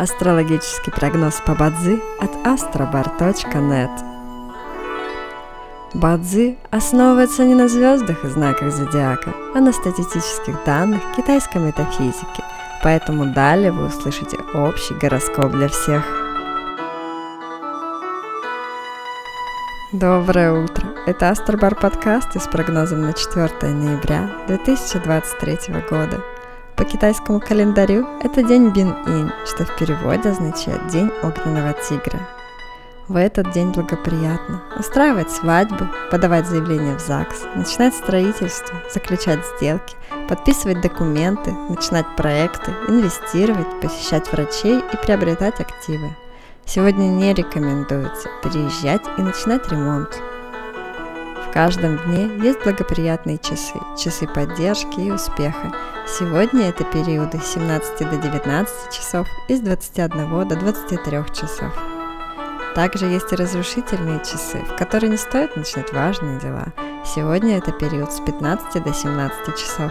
Астрологический прогноз по Бадзи от astrobar.net Бадзи основывается не на звездах и знаках зодиака, а на статистических данных китайской метафизики, поэтому далее вы услышите общий гороскоп для всех. Доброе утро! Это Астробар подкаст с прогнозом на 4 ноября 2023 года – по китайскому календарю это день Бин-Инь, что в переводе означает День огненного тигра. В этот день благоприятно устраивать свадьбы, подавать заявления в ЗАГС, начинать строительство, заключать сделки, подписывать документы, начинать проекты, инвестировать, посещать врачей и приобретать активы. Сегодня не рекомендуется переезжать и начинать ремонт. В каждом дне есть благоприятные часы, часы поддержки и успеха. Сегодня это периоды с 17 до 19 часов и с 21 до 23 часов. Также есть и разрушительные часы, в которые не стоит начинать важные дела. Сегодня это период с 15 до 17 часов.